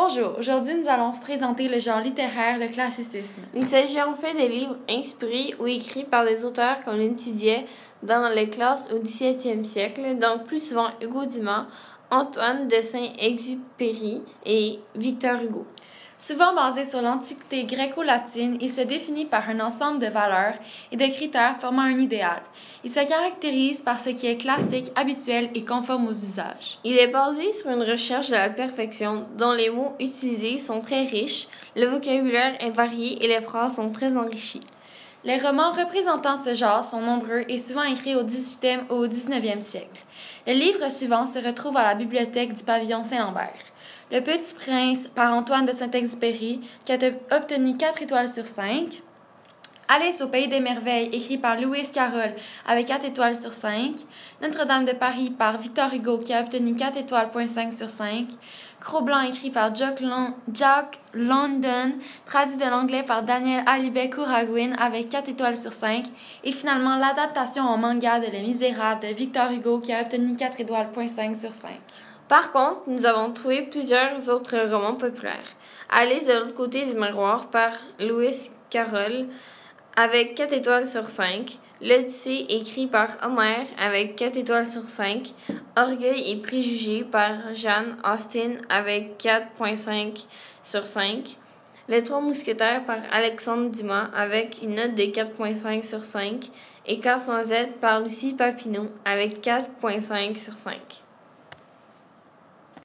Bonjour, aujourd'hui nous allons vous présenter le genre littéraire, le classicisme. Il s'agit en fait des livres inspirés ou écrits par des auteurs qu'on étudiait dans les classes au XVIIe siècle, donc plus souvent Hugo Dumas, Antoine de Saint-Exupéry et Victor Hugo. Souvent basé sur l'antiquité gréco-latine, il se définit par un ensemble de valeurs et de critères formant un idéal. Il se caractérise par ce qui est classique, habituel et conforme aux usages. Il est basé sur une recherche de la perfection dont les mots utilisés sont très riches, le vocabulaire est varié et les phrases sont très enrichies. Les romans représentant ce genre sont nombreux et souvent écrits au 18e ou au 19e siècle. Le livre suivant se retrouve à la bibliothèque du pavillon Saint-Lambert. Le Petit Prince par Antoine de Saint-Exupéry, qui a obtenu 4 étoiles sur 5. Alice au Pays des Merveilles, écrit par Louise Carroll, avec 4 étoiles sur 5. Notre-Dame de Paris par Victor Hugo, qui a obtenu 4 étoiles, 5 sur 5. Cro-Blanc, écrit par Jack, London, traduit de l'anglais par Daniel Alibek Kouragouin, avec 4 étoiles sur 5. Et finalement, l'adaptation en manga de Les Misérables de Victor Hugo, qui a obtenu 4 étoiles, 5 sur 5. Par contre, nous avons trouvé plusieurs autres romans populaires. Alice de l'autre côté du miroir par Louis Carroll avec 4 étoiles sur 5. L'Odyssée écrit par Homer avec 4 étoiles sur 5. Orgueil et préjugés par Jeanne Austen avec 4.5 sur 5. Les Trois Mousquetaires par Alexandre Dumas avec une note de 4.5 sur 5. Et Casse-Noisette par Lucie Papineau avec 4.5 sur 5.